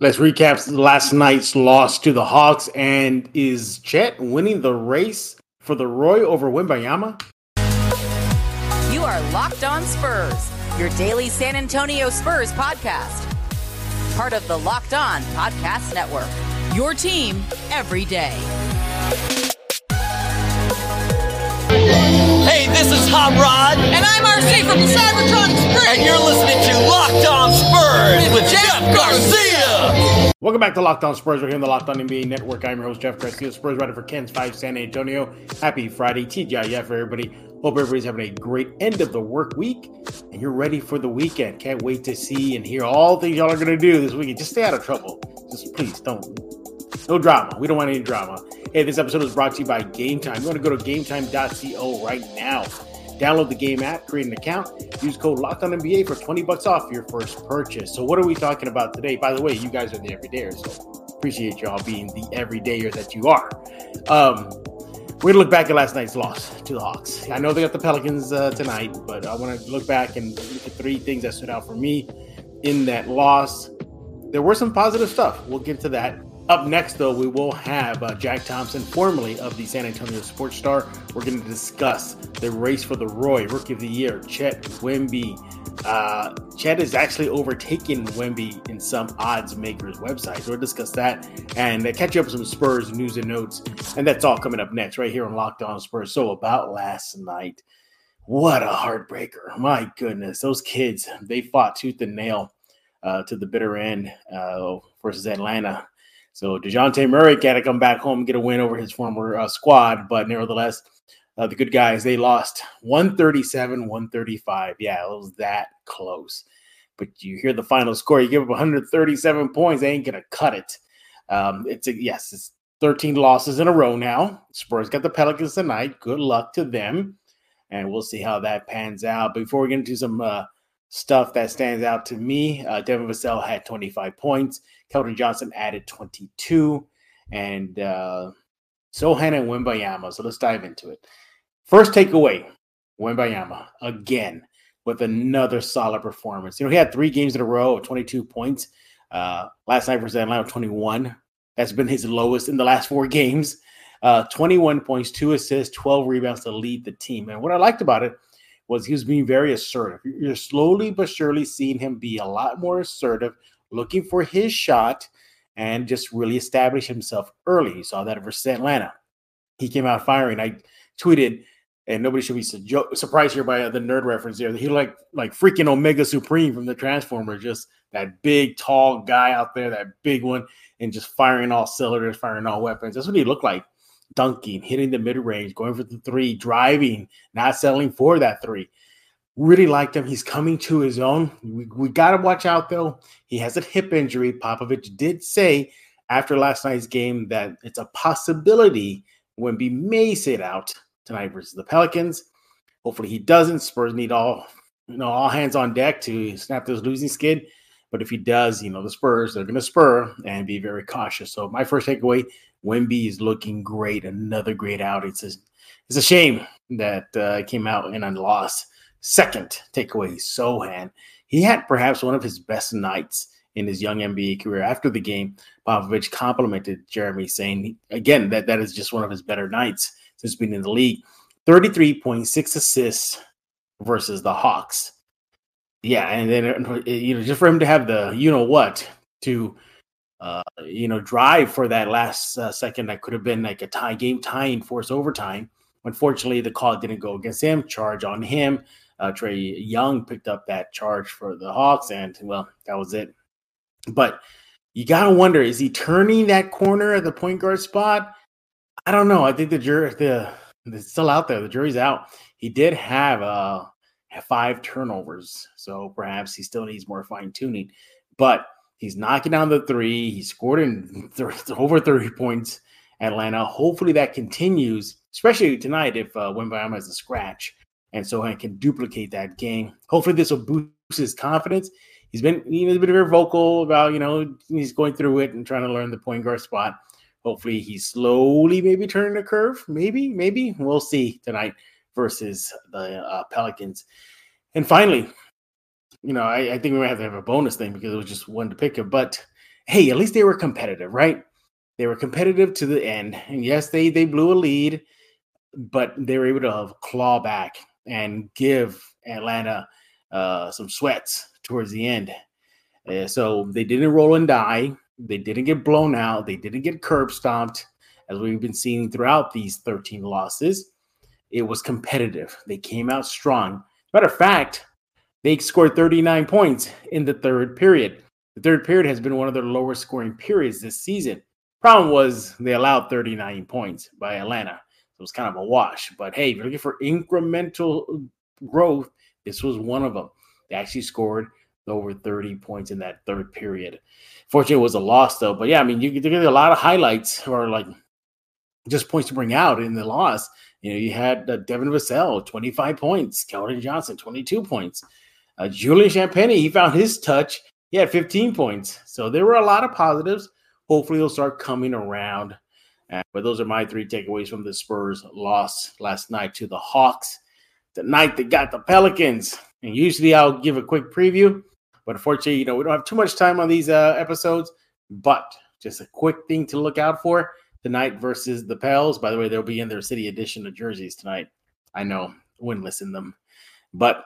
Let's recap last night's loss to the Hawks. And is Chet winning the race for the Roy over Wembanyama? You are Locked On Spurs, your daily San Antonio Spurs podcast. Part of the Locked On Podcast Network. Your team every day. Hey, this is Hot Rod. And I'm RC from the Cybertron Springs. And you're listening to Locked On Spurs with Jeff Garcia. Welcome back to Locked On Spurs. We're here in the Locked On NBA Network. I'm your host, Jeff Garcia, Spurs writer for KENS 5 San Antonio. Happy Friday, TGIF, for everybody. Hope everybody's having a great end of the work week and you're ready for the weekend. Can't wait to see and hear all things y'all are going to do this weekend. Just stay out of trouble. Just please don't. No drama. We don't want any drama. Hey, this episode is brought to you by Game Time. You want to go to gametime.co right now. Download the game app, create an account, use code Locked On NBA for 20 bucks off your first purchase. So, what are we talking about today? By the way, you guys are the everydayers, so appreciate y'all being the everydayer that you are. Um, we're gonna look back at last night's loss to the Hawks. I know they got the Pelicans uh, tonight, but I want to look back and look at three things that stood out for me in that loss. There were some positive stuff. We'll get to that. Up next, though, we will have uh, Jack Thompson, formerly of the San Antonio Sports Star. We're going to discuss the race for the Roy Rookie of the Year, Chet Wemby. Uh, Chet is actually overtaking Wemby in some odds makers websites. So we'll discuss that and uh, catch you up with some Spurs news and notes. And that's all coming up next, right here on Locked On Spurs. So, about last night, what a heartbreaker. My goodness, those kids, they fought tooth and nail uh, to the bitter end uh, versus Atlanta. So Dejounte Murray got to come back home and get a win over his former uh, squad, but nevertheless, uh, the good guys they lost 137, 135. Yeah, it was that close. But you hear the final score, you give up 137 points, they ain't gonna cut it. Um, it's a yes, it's 13 losses in a row now. Spurs got the Pelicans tonight. Good luck to them, and we'll see how that pans out. Before we get into some uh, stuff that stands out to me, uh, Devin Vassell had 25 points. Keldon Johnson added 22, and uh, Sochan and Wembanyama. So let's dive into it. First takeaway Wembanyama again with another solid performance. You know, he had three games in a row of 22 points. Uh, last night versus Atlanta, 21. That's been his lowest in the last four games. Uh, 21 points, two assists, 12 rebounds to lead the team. And what I liked about it was he was being very assertive. You're slowly but surely seeing him be a lot more assertive, looking for his shot and just really establish himself early. You saw that versus Atlanta. He came out firing. I tweeted, and nobody should be su- surprised here by the nerd reference there. He like like freaking Omega Supreme from the Transformers, just that big, tall guy out there, that big one, and just firing all cylinders, firing all weapons. That's what he looked like. Dunking, hitting the mid range, going for the three, driving, not settling for that three. Really liked him. He's coming to his own. We, we got to watch out, though. He has a hip injury. Popovich did say after last night's game that it's a possibility Wemby may sit out tonight versus the Pelicans. Hopefully he doesn't. Spurs need all you know all hands on deck to snap this losing skid. But if he does, you know the Spurs they're going to spur and be very cautious. So my first takeaway: Wemby is looking great. Another great out. It's a, it's a shame that uh, came out in a loss. Second takeaway, Sochan. He had perhaps one of his best nights in his young NBA career. After the game, Popovich complimented Jeremy, saying again that that is just one of his better nights since being in the league. 33.6 assists versus the Hawks. Yeah, and then you know just for him to have the you know what to uh, you know drive for that last uh, second that could have been like a tie game tying force overtime. Unfortunately, the call didn't go against him. Charge on him. Uh, Trae Young picked up that charge for the Hawks, and well, that was it. But you gotta wonder: is he turning that corner at the point guard spot? I don't know. I think the jury, the it's still out there. The jury's out. He did have uh five turnovers, so perhaps he still needs more fine tuning. But he's knocking down the three. He scored in th- over thirty points. Atlanta. Hopefully that continues, especially tonight if uh, Wembanyama has a scratch and so he can duplicate that game. Hopefully, this will boost his confidence. He's been he's been very vocal about you know he's going through it and trying to learn the point guard spot. Hopefully, he's slowly maybe turning the curve. Maybe, maybe we'll see tonight versus the uh, Pelicans. And finally, you know, I, I, think we might have to have a bonus thing because it was just one to pick him. But hey, at least they were competitive, right? They were competitive to the end. And yes, they they blew a lead, but they were able to claw back and give Atlanta uh, some sweats towards the end. Uh, so they didn't roll and die. They didn't get blown out. They didn't get curb stomped, as we've been seeing throughout these 13 losses. It was competitive. They came out strong. Matter of fact, they scored 39 points in the third period. The third period has been one of their lowest scoring periods this season. Problem was they allowed 39 points by Atlanta. So it was kind of a wash. But hey, if you're looking for incremental growth, this was one of them. They actually scored over 30 points in that third period. Fortunately, it was a loss though. But yeah, I mean, you get a lot of highlights or like just points to bring out in the loss. You know, you had uh, Devin Vassell, 25 points, Keldon Johnson, 22 points. Uh, Julian Champagnie, he found his touch. He had 15 points. So there were a lot of positives. Hopefully, they'll start coming around. Uh, but those are my three takeaways from the Spurs loss last night to the Hawks. The night they got the Pelicans. And usually I'll give a quick preview, but unfortunately, you know, we don't have too much time on these uh, episodes. But just a quick thing to look out for tonight versus the Pels. By the way, they'll be in their city edition of jerseys tonight. I know, winless in them. But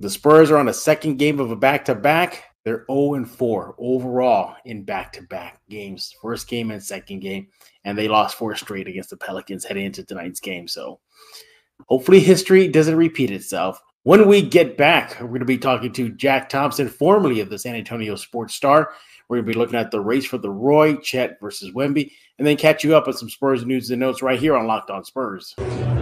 the Spurs are on a second game of a back to back. They're 0 and 4 overall in back to back games, first game and second game. And they lost four straight against the Pelicans heading into tonight's game. So hopefully history doesn't repeat itself. When we get back, we're going to be talking to Jack Thompson, formerly of the San Antonio Sports Star. We're going to be looking at the race for the Roy, Chet versus Wemby, and then catch you up on some Spurs news and notes right here on Locked On Spurs.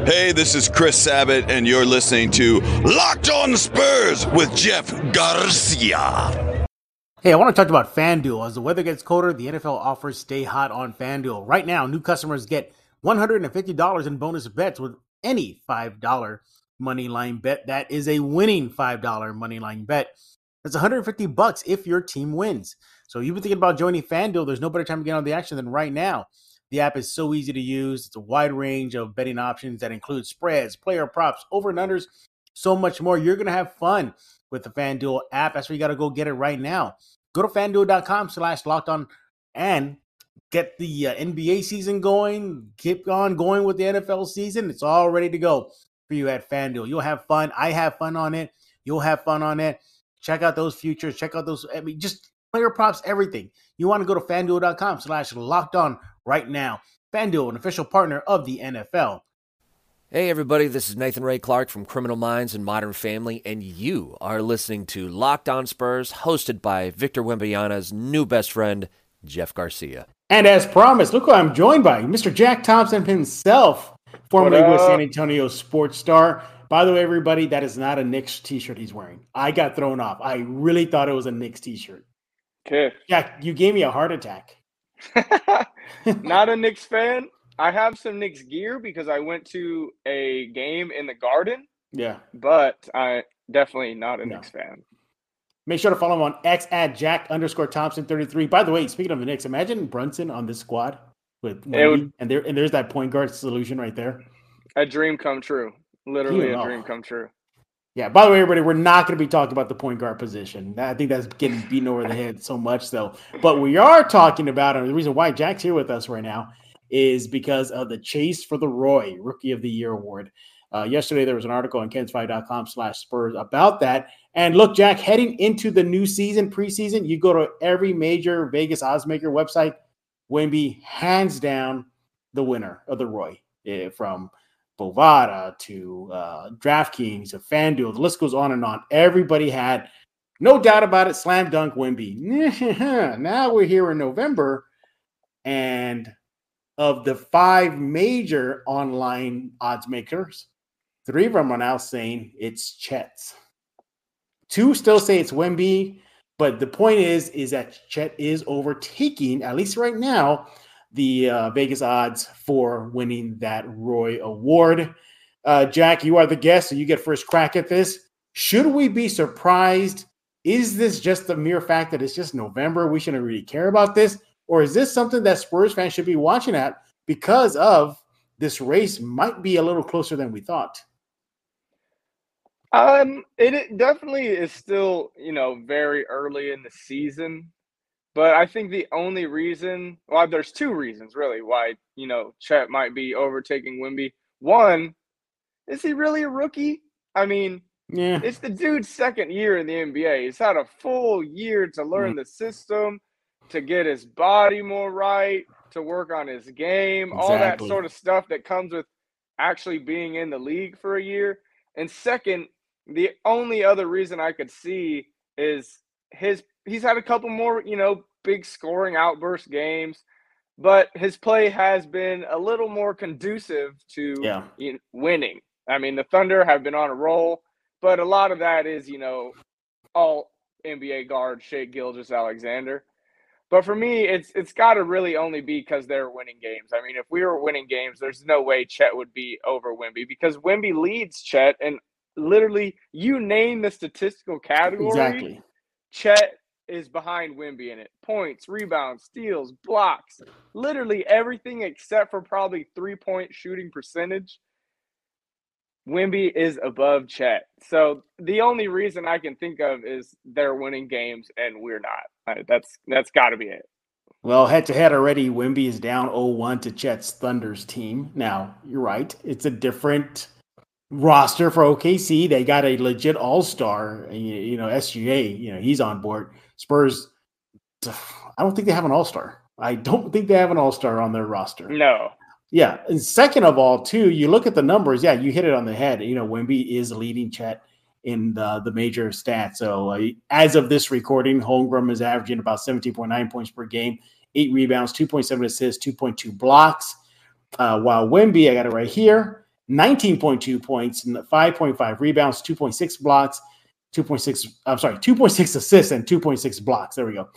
Hey, this is Chris Sabat, and you're listening to Locked On Spurs with Jeff Garcia. Hey, I want to talk about FanDuel. As the weather gets colder, the NFL offers stay hot on FanDuel. Right now, new customers get $150 in bonus bets with any $5 money line bet. That is a winning $5 money line bet. That's 150 bucks if your team wins. So you've been thinking about joining FanDuel. There's no better time to get on the action than right now. The app is so easy to use. It's a wide range of betting options that include spreads, player props, over and unders, so much more. You're going to have fun with the FanDuel app. That's where you got to go get it right now. Go to fanduel.com slash locked on and get the uh, NBA season going. Keep on going with the NFL season. It's all ready to go for you at FanDuel. You'll have fun. I have fun on it. You'll have fun on it. Check out those futures. Check out those. I mean, just player props, everything. You want to go to fanduel.com slash locked on right now. FanDuel, an official partner of the NFL. Hey, everybody, this is Nathan Ray Clark from Criminal Minds and Modern Family, and you are listening to Locked On Spurs, hosted by Victor Wembanyama's new best friend, Jeff Garcia. And as promised, look who I'm joined by, Mr. Jack Thompson himself, formerly with San Antonio Sports Star. By the way, everybody, that is not a Knicks t-shirt he's wearing. I got thrown off. I really thought it was a Knicks t-shirt. Okay. Yeah, you gave me a heart attack. not a Knicks fan. I have some Knicks gear because I went to a game in the Garden. Yeah. But I definitely not a no. Knicks fan. Make sure to follow him on X at Jack underscore Thompson 33. By the way, speaking of the Knicks, imagine Brunson on this squad with would, and there and there's that point guard solution right there. A dream come true. Literally a dream come true. Yeah. By the way, everybody, we're not going to be talking about the point guard position. I think that's getting beaten over the head so much, though. But we are talking about, and the reason why Jack's here with us right now is because of the chase for the Roy Rookie of the Year award. Uh, yesterday, there was an article on kens5.com slash Spurs about that. And look, Jack, heading into the new season, preseason, you go to every major Vegas oddsmaker website. Wemby, hands down, the winner of the Roy eh, from Bovada to uh, DraftKings to FanDuel. The list goes on and on. Everybody had no doubt about it. Slam dunk Wimby. now we're here in November, and of the five major online odds makers, Three of them are now saying it's Chet's. Two still say it's Wemby, but the point is, is that Chet is overtaking, at least right now, the uh, Vegas odds for winning that Roy Award. Uh, Jack, you are the guest, so you get first crack at this. Should we be surprised? Is this just the mere fact that it's just November? We shouldn't really care about this, or is this something that Spurs fans should be watching at because of this race might be a little closer than we thought? Um, it, it definitely is still, you know, very early in the season, But I think the only reason, well, there's two reasons really why you know Chet might be overtaking Wemby. One, is he really a rookie? I mean, Yeah. it's the dude's second year in the NBA. He's had a full year to learn the system, to get his body more right, to work on his game, all that sort of stuff that comes with actually being in the league for a year. And second, the only other reason I could see is his he's had a couple more, you know, big scoring outburst games, but his play has been a little more conducive to Yeah. you know, winning. I mean, the Thunder have been on a roll, but a lot of that is, you know, all NBA guard Shai Gilgeous-Alexander. But for me, it's it's got to really only be because they're winning games. I mean, if we were winning games, there's no way Chet would be over Wimby because Wimby leads Chet, and literally, you name the statistical category, Exactly. Chet is behind Wimby in it. Points, rebounds, steals, blocks, literally everything except for probably three point shooting percentage. Wimby is above Chet. So the only reason I can think of is they're winning games and we're not. That's that's got to be it. Well, head to head already, Wimby is down 0-1 to Chet's Thunder's team. Now, you're right. It's a different roster for OKC. They got a legit all-star, you you know, SGA, you know, he's on board. Spurs I don't think they have an all-star. I don't think they have an all-star on their roster. No. Yeah. And second of all, too, you look at the numbers. Yeah, you hit it on the head. You know, Wimby is leading Chet in the, the major stats. So uh, as of this recording, Holmgren is averaging about 17.9 points per game, eight rebounds, 2.7 assists, 2.2 blocks. Uh, while Wimby, I got it right here, 19.2 points, and 5.5 rebounds, 2.6 blocks, 2.6, I'm sorry, 2.6 assists and 2.6 blocks. There we go.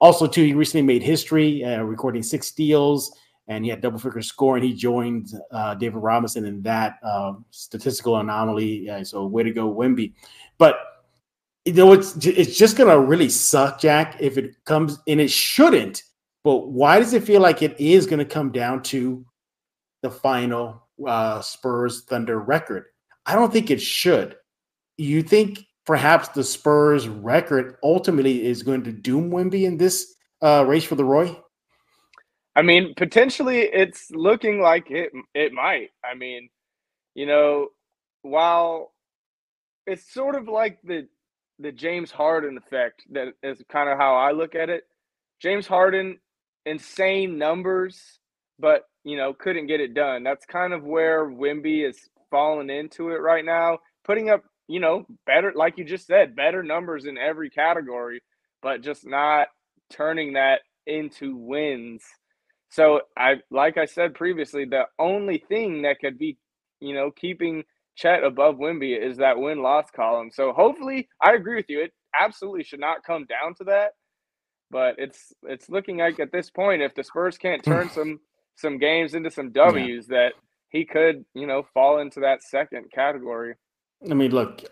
Also, too, he recently made history, uh, recording six steals, and he had double figure and He joined uh, David Robinson in that uh, statistical anomaly. Uh, so, way to go, Wimby. But you know, it's it's just gonna really suck, Jack, if it comes, and it shouldn't. But why does it feel like it is gonna come down to the final uh, Spurs Thunder record? I don't think it should. You think perhaps the Spurs record ultimately is going to doom Wimby in this uh, race for the Roy? I mean, potentially it's looking like it it might. I mean, you know, while it's sort of like the the James Harden effect that is kind of how I look at it. James Harden insane numbers, but you know, couldn't get it done. That's kind of where Wimby is falling into it right now, putting up, you know, better like you just said, better numbers in every category, but just not turning that into wins. So I like I said previously, the only thing that could be, you know, keeping Chet above Wimby is that win loss column. So hopefully I agree with you. It absolutely should not come down to that. But it's it's looking like at this point, if the Spurs can't hmm. turn some some games into some W's, that he could, you know, fall into that second category. I mean, look,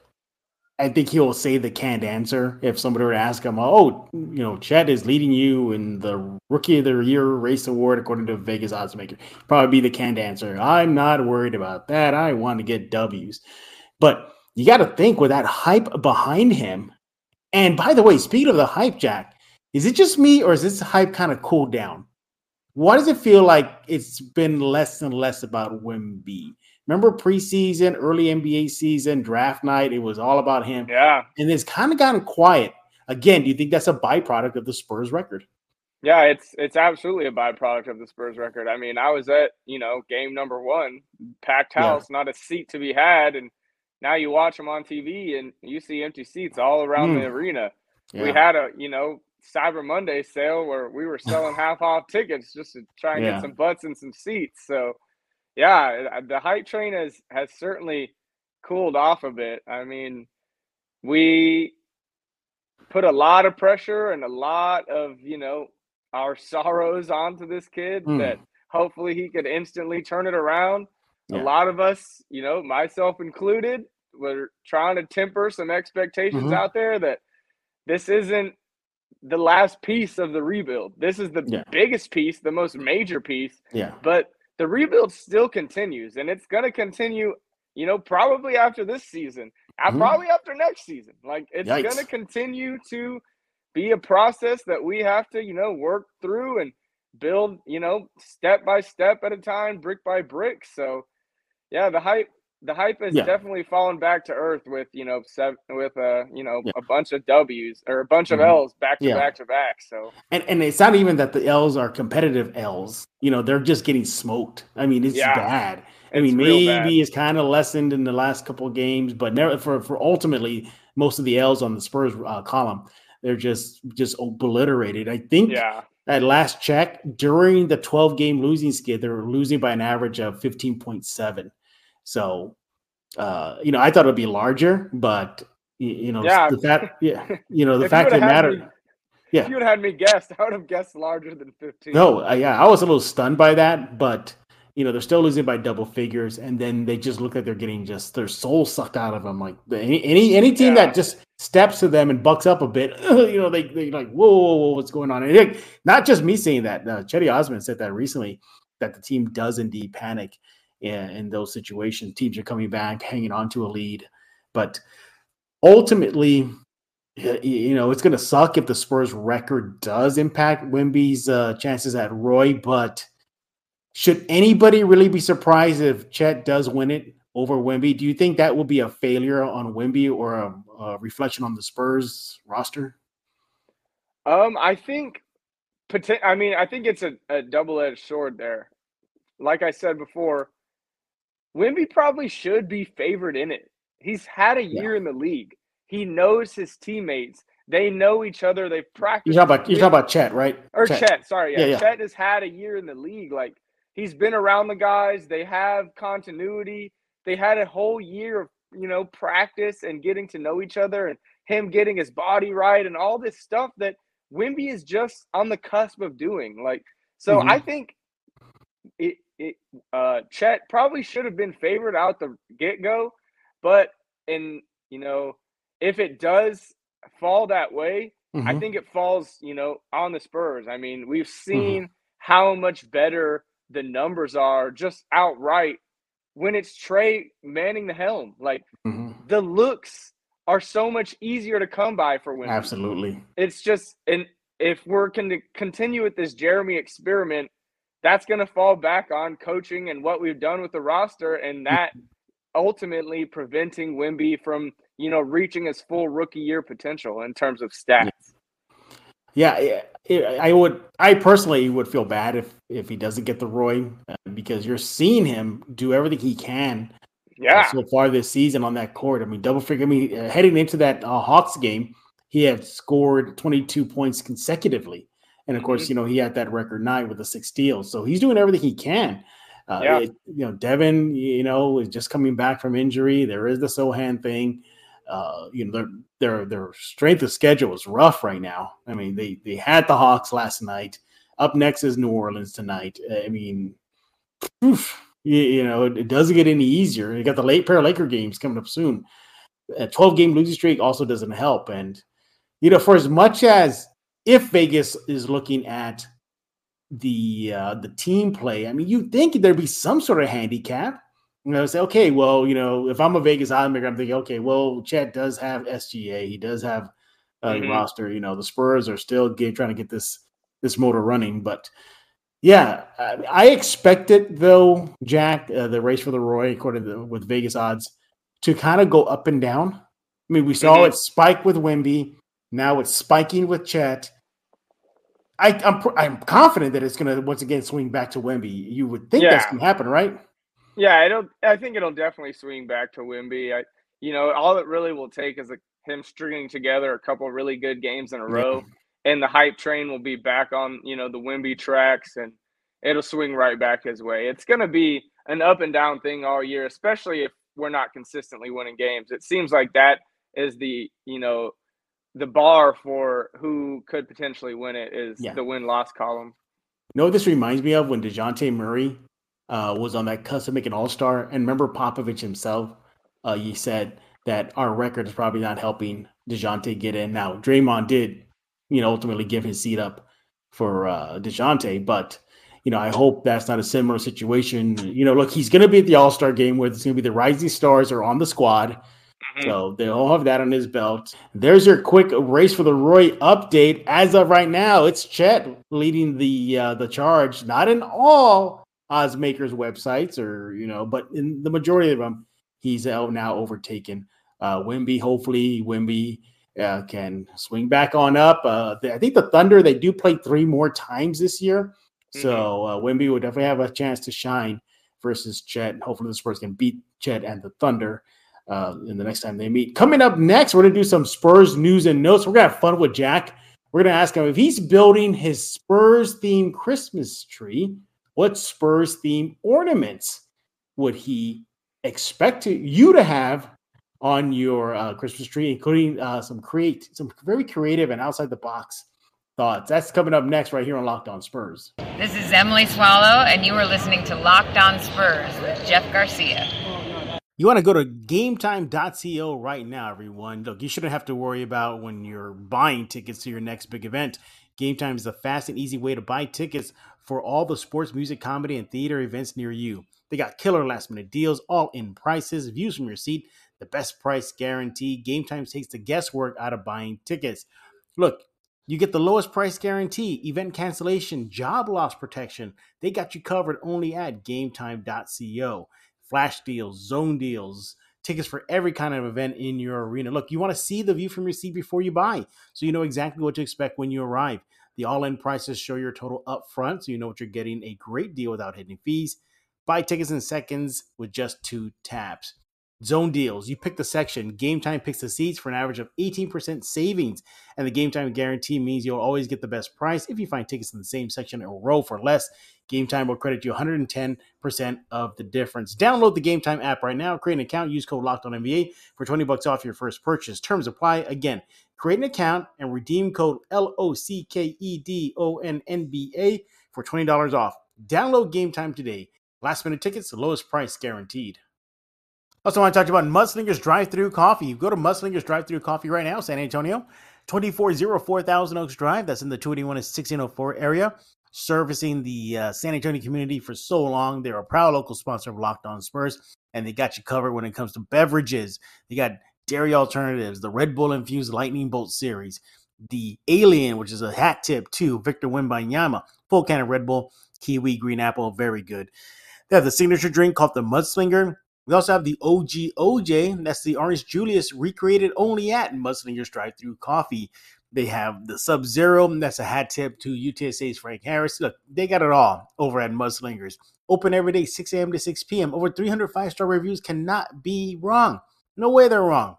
I think he will say the canned answer if somebody were to ask him, "Oh, you know, Chet is leading you in the Rookie of the Year race award according to Vegas oddsmaker." Probably be the canned answer. I'm not worried about that. I want to get W's, but you got to think with that hype behind him. And by the way, speaking of the hype, Jack, is it just me or is this hype kind of cooled down? Why does it feel like it's been less and less about Wimby? Remember preseason, early NBA season, draft night, it was all about him. Yeah. And it's kind of gotten quiet. Again, do you think that's a byproduct of the Spurs record? Yeah, it's it's absolutely a byproduct of the Spurs record. I mean, I was at, you know, game number one, packed Yeah. house, not a seat to be had. And now you watch them on TV and you see empty seats all around the Mm. arena. We had a, you know, Cyber Monday sale where we were selling half off tickets just to try and Yeah. get some butts and some seats. So, yeah, the hype train has has certainly cooled off a bit. I mean, we put a lot of pressure and a lot of, you know, our sorrows onto this kid Mm. that hopefully he could instantly turn it around. Yeah. A lot of us, you know, myself included, were trying to temper some expectations Mhm. out there that this isn't the last piece of the rebuild. This is the Yeah. biggest piece, the most major piece, Yeah. but the rebuild still continues and it's going to continue, you know, probably after this season, and Mhm. probably after next season. Like it's going to continue to be a process that we have to, you know, work through and build, you know, step by step at a time, brick by brick. So, yeah, the hype the hype has Yeah. definitely fallen back to earth with you know seven, with uh you know Yeah. a bunch of W's or a bunch of Mhm. L's back to Yeah. back to back. So And and it's not even that the L's are competitive L's. You know, they're just getting smoked. I mean, it's bad. I It's mean, maybe it's kind of lessened in the last couple of games, but never for for ultimately most of the L's on the Spurs uh, column, they're just just obliterated. I think yeah, at last check during the 12 game losing skid, they were losing by an average of 15.7. So, uh, you know, I thought it'd be larger, but y- you know, Yeah. the fact, yeah, you know, the fact that mattered. me- Yeah. if you would had me guessed, I would have guessed larger than fifteen. No, uh, yeah, I was a little stunned by that, but you know they're still losing by double figures, and then they just look like they're getting just their soul sucked out of them. Like any any any team Yeah. that just steps to them and bucks up a bit, you know, they they like whoa, whoa, whoa what's going on? And it- not just me saying that. Uh, Cedi Osman said that recently that the team does indeed panic in, in those situations. Teams are coming back, hanging on to a lead, but ultimately. You know, it's going to suck if the Spurs record does impact Wimby's uh, chances at Roy, but should anybody really be surprised if Chet does win it over Wimby? Do you think that will be a failure on Wimby or a, a reflection on the Spurs roster? Um, I think, I mean, I think it's a, a double edged sword there. Like I said before, Wimby probably should be favored in it. He's had a Yeah. year in the league. He knows his teammates. They know each other. They've You practiced. talk about you talk about Chet, right? or Chet. sorry, yeah, Yeah, yeah. Chet has had a year in the league. Like he's been around the guys. They have continuity. They had a whole year of you know practice and getting to know each other, and him getting his body right, and all this stuff that Wimby is just on the cusp of doing. Like so, Mhm. I think it uh Chet probably should have been favored out the get go, but and you know if it does fall that way, I Mhm. think it falls, you know, on the Spurs. I mean, we've seen how much better the numbers are just outright when it's Tre manning the helm. Like Mhm. the looks are so much easier to come by for Wemby. Absolutely. It's just, and if we're going to continue with this Jeremy experiment, that's going to fall back on coaching and what we've done with the roster, and that ultimately preventing Wimby from, you know, reaching his full rookie year potential in terms of stats. Yeah, yeah, I would. I personally would feel bad if if he doesn't get the Roy uh, because you're seeing him do everything he can uh, Yeah. so far this season on that court. I mean, double figure. I mean, uh, heading into that uh, Hawks game, he had scored 22 points consecutively, and of course, Mhm. you know he had that record night with the six steals. So he's doing everything he can. Uh, Yeah. it- you know, Devin, you know, is just coming back from injury. There is the Sochan thing. Uh, you know, their their their strength of schedule is rough right now. I mean, they they had the Hawks last night. Up next is New Orleans tonight. I mean, oof, you, you know, it, it doesn't get any easier. You got the late pair of Laker games coming up soon. A 12 game losing streak also doesn't help. And, you know, for as much as if Vegas is looking at the uh, the team play, I mean, you think there'd be some sort of handicap. You know, say, okay, well, you know, if I'm a Vegas oddsmaker, I'm thinking, okay, well, Chet does have SGA, he does have a Mhm. roster. You know, the Spurs are still get, trying to get this this motor running, but yeah, I, I expect it though, Jack. Uh, the race for the Roy, according to with Vegas odds, to kind of go up and down. I mean, we saw Mhm. it spike with Wimby. Now it's spiking with Chet. I, I'm I'm confident that it's going to once again swing back to Wimby. You would think that's going to happen, right? Yeah, it'll. I think it'll definitely swing back to Wimby. I, you know, all it really will take is a, him stringing together a couple really good games in a Yeah. row, and the hype train will be back on you know the Wimby tracks, and it'll swing right back his way. It's going to be an up and down thing all year, especially if we're not consistently winning games. It seems like that is the you know the bar for who could potentially win it is Yeah. the win loss column. You know what this reminds me of when DeJounte Murray uh, was on that cusp of making an All Star. And remember Popovich himself, uh, he said that our record is probably not helping DeJounte get in. Now, Draymond did, you know, ultimately give his seat up for uh, DeJounte, but, you know, I hope that's not a similar situation. You know, look, he's going to be at the All Star game where it's going to be the rising stars are on the squad. So they'll have that on his belt. There's your quick race for the Roy update. As of right now, it's Chet leading the uh, the charge. Not in all oddsmakers websites, or you know, but in the majority of them, he's out now overtaken. Uh, Wimby, hopefully, Wimby uh, can swing back on up. Uh, I think the Thunder they do play three more times this year, so uh, Wimby will definitely have a chance to shine versus Chet. Hopefully, the Spurs can beat Chet and the Thunder uh, in the next time they meet. Coming up next, we're going to do some Spurs news and notes. We're going to have fun with Jack. We're going to ask him if he's building his Spurs themed Christmas tree, what Spurs themed ornaments would he expect to, you to have on your uh, Christmas tree, including uh, some create some very creative and outside the box thoughts. That's coming up next right here on Locked On Spurs. This is Emily Swallow, and you are listening to Locked On Spurs with Jeff Garcia. You want to go to gametime.co right now, everyone. Look, you shouldn't have to worry about when you're buying tickets to your next big event. GameTime is the fast and easy way to buy tickets for all the sports, music, comedy, and theater events near you. They got killer last minute deals, all in prices, views from your seat, the best price guarantee. GameTime takes the guesswork out of buying tickets. Look, you get the lowest price guarantee, event cancellation, job loss protection. They got you covered only at gametime.co. Flash deals, zone deals, tickets for every kind of event in your arena. Look, you want to see the view from your seat before you buy, so you know exactly what to expect when you arrive. The all in prices show your total up front, so you know what you're getting a great deal without hidden fees. Buy tickets in seconds with just two taps. Zone deals. You pick the section. Game time picks the seats for an average of 18% savings. And the game time guarantee means you'll always get the best price if you find tickets in the same section or row for less. Game time will credit you 110% of the difference. Download the Game Time app right now. Create an account. Use code Locked On NBA for 20 bucks off your first purchase. Terms apply. Again, create an account and redeem code L O C K E D O N N B A for $20 off. Download Game Time today. Last minute tickets, the lowest price guaranteed. Also, want to talk to you about Mudslingers Drive Through Coffee. You go to Mudslingers Drive Through Coffee right now, San Antonio, 2404 Thousand Oaks Drive. That's in the 281 and 1604 area, servicing the uh, San Antonio community for so long. They're a proud local sponsor of Locked On Spurs, and they got you covered when it comes to beverages. They got dairy alternatives, the Red Bull infused Lightning Bolt series, the Alien, which is a hat tip too, Victor Wembanyama, full can of Red Bull, kiwi, green apple, very good. They have the signature drink called the Mudslinger. We also have the OG OJ. That's the Orange Julius recreated only at Mudslingers Drive Through Coffee. They have the Sub Zero. That's a hat tip to UTSA's Frank Harris. Look, they got it all over at Mudslingers. Open every day, 6 a.m. to 6 p.m. Over 300 five star reviews cannot be wrong. No way they're wrong.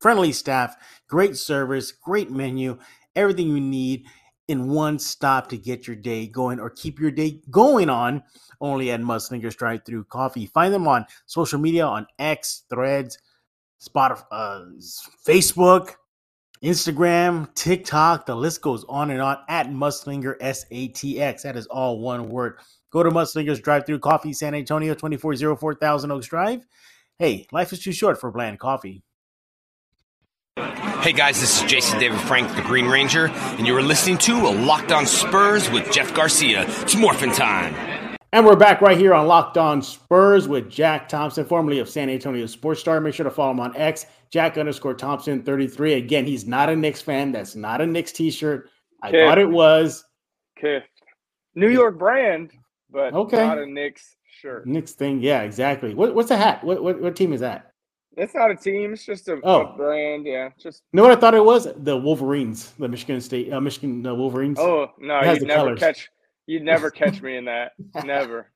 Friendly staff, great service, great menu, everything you need in one stop to get your day going or keep your day going on only at Mudslingers Drive Through Coffee. Find them on social media on X, Threads, Spotify, uh, Facebook, Instagram, TikTok. The list goes on and on at Mudslinger S A T X. That is all one word. Go to Mudslingers Drive Through Coffee, San Antonio, 2404 Thousand Oaks Drive. Hey, life is too short for bland coffee. Hey guys, this is Jason David Frank, the Green Ranger, and you are listening to a Locked On Spurs with Jeff Garcia. It's morphin' time. And we're back right here on Locked On Spurs with Jack Thompson, formerly of San Antonio Sports Star. Make sure to follow him on X, Jack underscore Thompson 33. Again, he's not a Knicks fan. That's not a Knicks t shirt. I Kid. thought it was. Kiff. New York brand, but Okay. not a Knicks shirt. Knicks thing. Yeah, exactly. What, what's the hat? What, what, what team is that? It's not a team. It's just a, Oh. a brand. Yeah. Just You know what I thought it was? The Wolverines, the Michigan State, uh, Michigan uh, Wolverines. oh no, you'd never colors. catch. You'd never catch me in that. Never.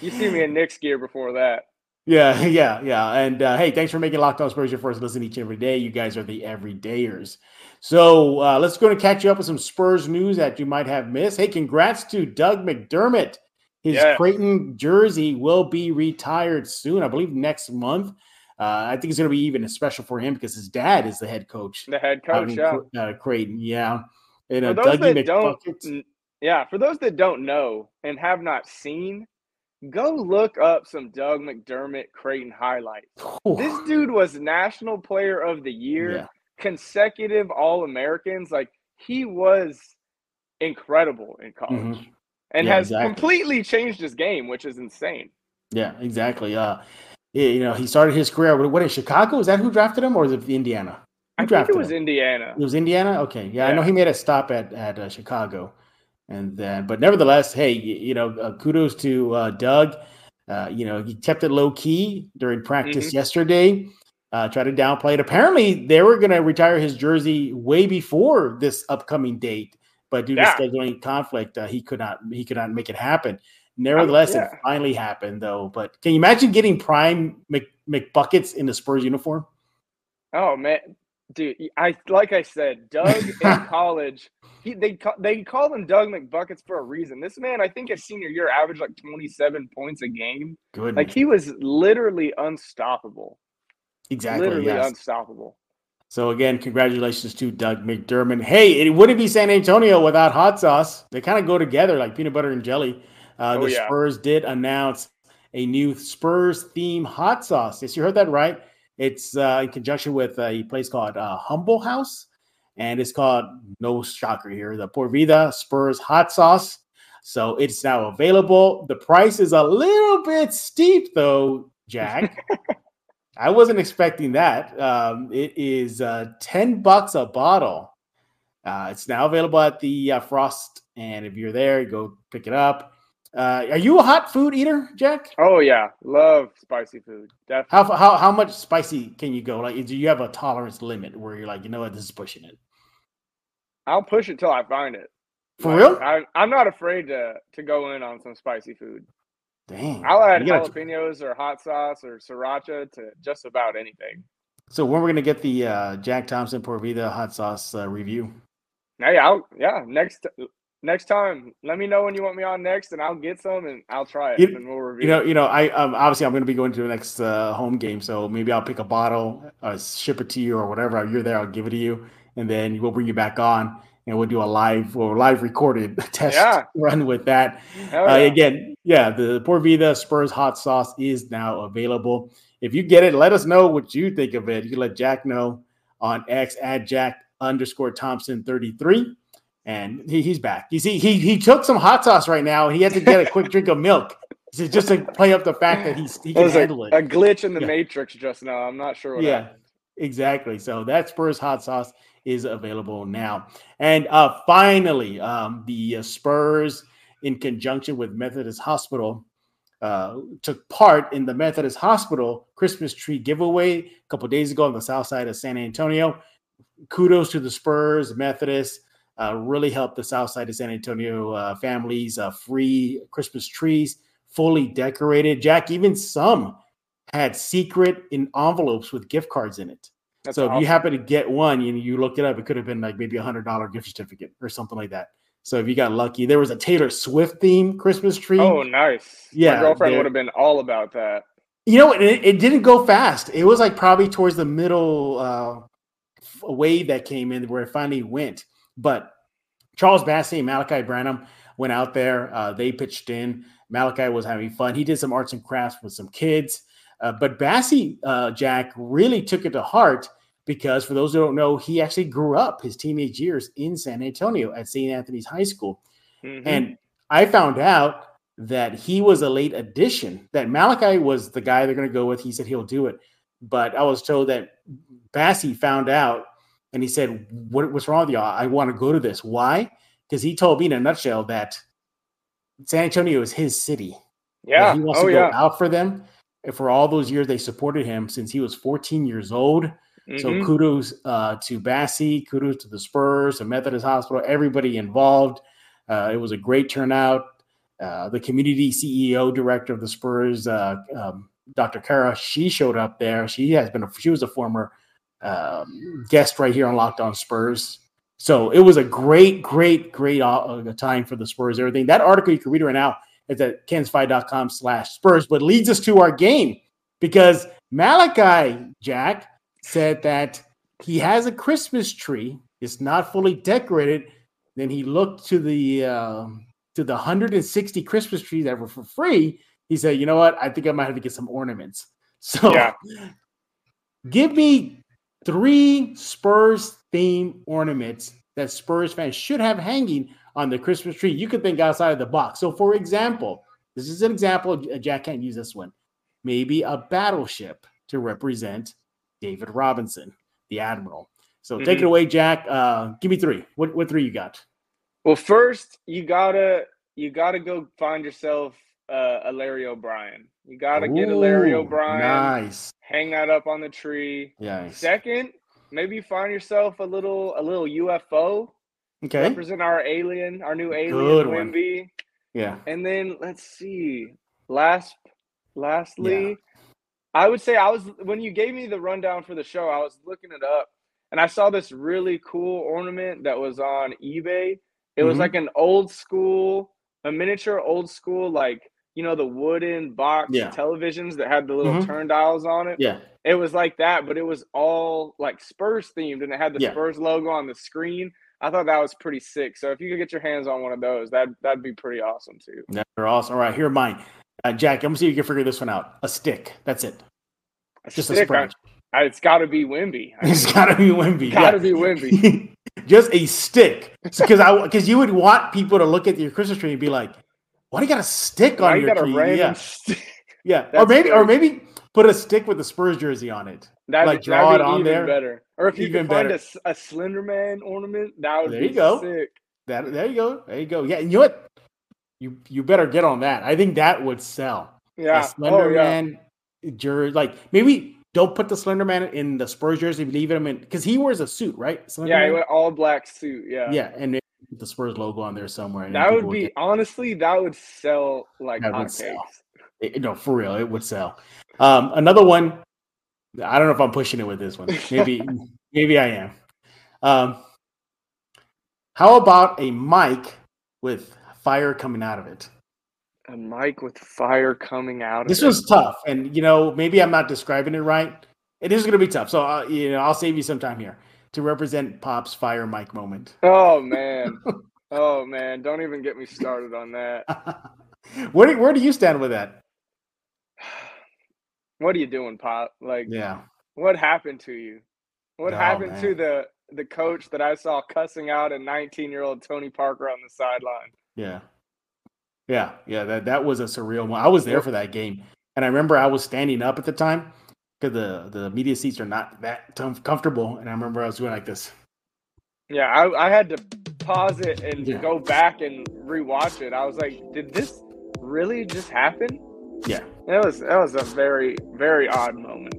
You see me in Knicks gear before that. Yeah, yeah, yeah. And uh, hey, thanks for making Locked On Spurs your first listen each and every day. You guys are the everydayers. So uh, let's go and catch you up with some Spurs news that you might have missed. Hey, congrats to Doug McDermott. His Yeah. Creighton jersey will be retired soon, I believe next month. Uh, I think it's going to be even special for him because his dad is the head coach. The head coach. Yeah. Uh, Creighton, yeah. And For uh, those Dougie that don't, yeah, for those that don't know and have not seen, go look up some Doug McDermott Creighton highlights. This dude was National Player of the Year, Yeah. consecutive All Americans. Like he was incredible in college, Mhm. and Yeah, has exactly. completely changed his game, which is insane. Yeah, exactly. Uh, you know, he started his career. What, what is Chicago? Is that who drafted him, or is it Indiana? Who I think it was him? Indiana. It was Indiana. Okay, yeah, yeah, I know he made a stop at at uh, Chicago, and then, but nevertheless, hey, you, you know, uh, kudos to uh, Doug. Uh, you know, he kept it low key during practice mm-hmm. yesterday. Uh, tried to downplay it. Apparently, they were going to retire his jersey way before this upcoming date, but due yeah. to scheduling conflict, uh, he could not he could not make it happen. Nevertheless, yeah. it finally happened though. But can you imagine getting prime Mc, McBuckets in the Spurs uniform? Oh man, dude! I like I said, Doug in college, he, they they call him Doug McBuckets for a reason. This man, I think his senior year, averaged like twenty seven points a game. Good, like he was literally unstoppable. Exactly, literally yes. unstoppable. So again, congratulations to Doug McDermott. Hey, it wouldn't be San Antonio without hot sauce. They kind of go together like peanut butter and jelly. Uh, oh, the yeah. Spurs did announce a new Spurs theme hot sauce. Yes, you heard that right. It's uh, in conjunction with a place called uh, Humble House, and it's called no shocker here, the Por Vida Spurs hot sauce. So it's now available. The price is a little bit steep, though, Jack. I wasn't expecting that. Um, it is uh, ten bucks a bottle. Uh, it's now available at the uh, Frost, and if you're there, go pick it up. Uh, are you a hot food eater, Jack? Oh yeah, love spicy food. Definitely. How how how much spicy can you go? Like, do you have a tolerance limit where you're like, you know what, this is pushing it? I'll push it till I find it. For like, real? I, I'm not afraid to to go in on some spicy food. Dang. I'll add jalapenos or hot sauce or sriracha to just about anything. So when we're gonna get the uh, Jack Thompson Por Vida hot sauce uh, review? Hey, I'll yeah next next time, let me know when you want me on next, and I'll get some and I'll try it, you, and we'll review. You know, you know, I um, obviously I'm going to be going to the next uh, home game, so maybe I'll pick a bottle, uh, ship it to you, or whatever. You're there, I'll give it to you, and then we'll bring you back on, and we'll do a live or live recorded test yeah. run with that. Uh, yeah. Uh, again, yeah, the Por Vida Spurs hot sauce is now available. If you get it, let us know what you think of it. You can let Jack know on X at Jack underscore Thompson 33 and he, he's back. You see, he he took some hot sauce right now. He had to get a quick drink of milk just to play up the fact that he's he can handle a, it. A glitch in the yeah. matrix just now. I'm not sure. yeah, happened. exactly. So that Spurs hot sauce is available now. And uh, finally, um, the uh, Spurs, in conjunction with Methodist Hospital, uh, took part in the Methodist Hospital Christmas tree giveaway a couple days ago on the south side of San Antonio. Kudos to the Spurs, Methodist uh, really helped the south side of San Antonio uh, families. Uh, free Christmas trees, fully decorated. Jack, even some had secret in envelopes with gift cards in it. That's so awesome. if you happen to get one, you you look it up, it could have been like maybe a hundred dollar gift certificate or something like that. So if you got lucky, there was a Taylor Swift theme Christmas tree. Oh, nice! Yeah, my girlfriend would have been all about that. You know, it, it didn't go fast. It was like probably towards the middle uh, wave that came in where it finally went. But Charles Bassey and Malaki Branham went out there. Uh, they pitched in. Malaki was having fun. He did some arts and crafts with some kids. Uh, but Bassey, uh, Jack, really took it to heart because, for those who don't know, he actually grew up his teenage years in San Antonio at St. Anthony's High School. Mm-hmm. And I found out that he was a late addition, that Malaki was the guy they're going to go with. He said he'll do it. But I was told that Bassey found out and he said, what, What's wrong with y'all? I want to go to this. Why? Because he told me in a nutshell that San Antonio is his city. Yeah. He wants oh, to go yeah. out for them. And for all those years, they supported him since he was 14 years old. Mm-hmm. So kudos uh, to Bassey, kudos to the Spurs, the Methodist Hospital, everybody involved. Uh, it was a great turnout. Uh, the community CEO director of the Spurs, uh, um, Dr. Kara, she showed up there. She has been a, she was a former um, guest right here on Locked On Spurs. So it was a great, great, great uh, time for the Spurs. Everything that article you can read right now is at kens5.com slash Spurs, but leads us to our game because Malachi Jack said that he has a Christmas tree. It's not fully decorated. Then he looked to the uh, to the 160 Christmas trees that were for free. He said, "You know what? I think I might have to get some ornaments." So, yeah. give me three Spurs theme ornaments that Spurs fans should have hanging on the Christmas tree. You could think outside of the box. So, for example, this is an example. Jack can't use this one. maybe a battleship to represent David Robinson, the Admiral. So mm-hmm. take it away, Jack. Uh, give me three. What what three you got? Well, first you gotta you gotta go find yourself uh, a Larry O'Brien. You gotta Ooh, get a Larry O'Brien. Nice. Hang that up on the tree. Yeah. Second, maybe find yourself a little a little UFO. Okay. Represent our alien, our new alien Good Wemby. One. Yeah. And then let's see. Last lastly, yeah. I would say I was when you gave me the rundown for the show, I was looking it up and I saw this really cool ornament that was on eBay. It was mm-hmm. like an old school, a miniature old school, like you know the wooden box yeah. televisions that had the little mm-hmm. turn dials on it. Yeah, it was like that, but it was all like Spurs themed, and it had the yeah. Spurs logo on the screen. I thought that was pretty sick. So if you could get your hands on one of those, that that'd be pretty awesome too. They're awesome. All right, here are mine. Uh, Jack, I'm gonna see if you can figure this one out. A stick. That's it. A Just stick, a spring. It's got to be Wemby. it's got to be Wemby. Got to yeah. be Wemby. Just a stick, because I because you would want people to look at your Christmas tree and be like, "Why do you got a stick on your tree?" yeah, yeah, or maybe or maybe put a stick with the Spurs jersey on it. That like draw it on there. Better. Or if you even can find a, a Slender Man ornament, that would there you go. Sick. That there you go. There you go. Yeah, and you know what? You you better get on that. I think that would sell. Yeah, a Slender oh, yeah. Man jersey. Like maybe don't put the Slender Man in the Spurs jersey. Leave him in because he wears a suit, right? Slender yeah, Man? all black suit. Yeah, yeah, and the Spurs logo on there somewhere. That would be honestly that would sell like hotcakes. It, no, for real, it would sell. Um, another one. I don't know if I'm pushing it with this one. Maybe, maybe I am. Um, how about a mic with fire coming out of it? a mic with fire coming out. Of it. This was tough, and you know maybe I'm not describing it right. It is going to be tough, so uh, you know I'll save you some time here to represent Pop's fire mic moment. Oh man, oh man, don't even get me started on that. where do, where do you stand with that? What are you doing, Pop? Like, yeah, what happened to you? What oh, happened man. to the the coach that I saw cussing out a 19 year old Tony Parker on the sideline? Yeah. Yeah, yeah, that that was a surreal one. I was there for that game, and I remember I was standing up at the time because the the media seats are not that comfortable, and I remember I was doing like this. Yeah, I, I had to pause it and yeah. go back and rewatch it. I was like, did this really just happen? Yeah, that was that was a very very odd moment.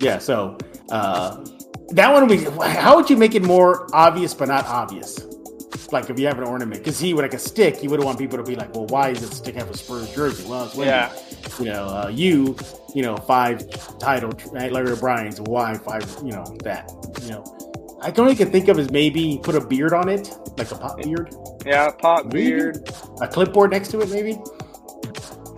Yeah, so uh, that one be. How would you make it more obvious but not obvious? Like if you have an ornament, because he would like a stick, you would want people to be like, well, why does the stick have a Spurs jersey? Well, it's yeah, you know, uh, you, you know, five title Larry O'Brien's, why five, you know, that, you know, I can only can think of is maybe put a beard on it, like a pop beard. Yeah, pop maybe. beard. A clipboard next to it, maybe.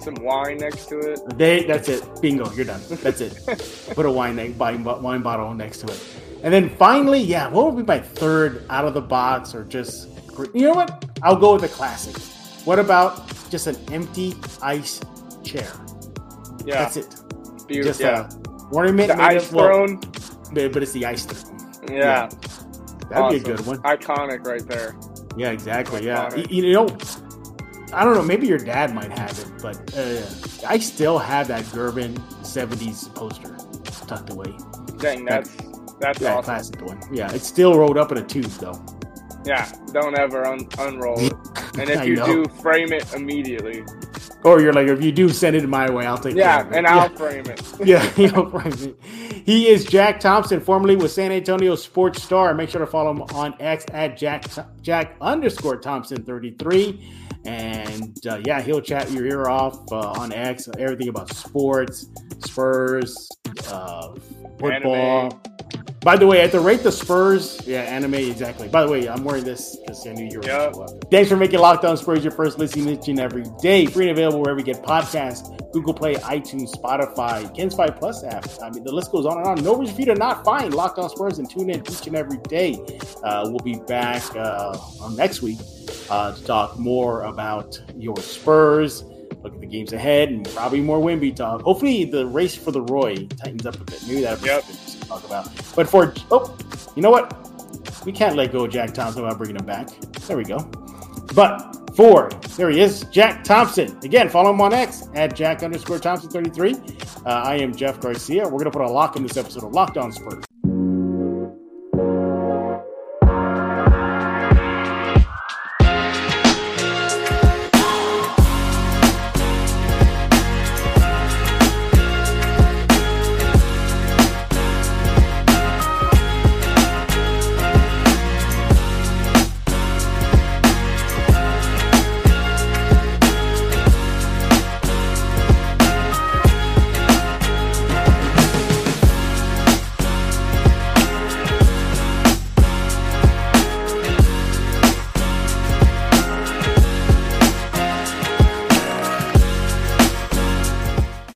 Some wine next to it. They, that's it. Bingo, you're done. That's it. put a wine wine bottle next to it. And then finally, yeah, what would be my third out of the box or just you know what? I'll go with the classic. What about just an empty ice chair? Yeah, that's it. Beautiful. Just yeah. a ornament. The ice throne. Well, but it's the ice throne. Yeah, yeah. that'd awesome. be a good one. Iconic, right there. Yeah, exactly. Iconic. Yeah, you, you, know, I don't know. Maybe your dad might have it, but uh, I still have that Gervin '70s poster tucked away. Dang, that's that's yeah, awesome. classic one. Yeah, it's still rolled up in a tube though. Yeah, don't ever un- unroll it. And if you do, frame it immediately. Or you're like, if you do send it my way, I'll take it. yeah, care of it. and I'll frame it. yeah, you'll frame it. He is Jack Thompson, formerly with San Antonio Sports Star. Make sure to follow him on X at Jack Jack underscore Thompson 33. And uh, yeah, he'll chat your ear off uh, on X, everything about sports, Spurs, uh, football. Anime by the way, at the rate the Spurs, yeah, anime exactly. By the way, I'm wearing this because I knew you were. Yep. Thanks for making Locked On Spurs your first listening each and every day. Free and available wherever you get podcasts, Google Play, iTunes, Spotify, Ken's Five Plus app. I mean, the list goes on and on. No reason for you to not find Locked On Spurs and tune in each and every day. Uh, we'll be back uh, next week uh, to talk more about your Spurs look at the games ahead and probably more Wemby talk. Hopefully, the race for the Roy tightens up a bit. Maybe that'll be yep. Talk about. But for oh, you know what? We can't let go of Jack Thompson without bringing him back. There we go. But for, there he is, Jack Thompson. Again, follow him on X at Jack underscore Thompson 33. Uh, I am Jeff Garcia. We're to put a lock on this episode of Locked On Spurs.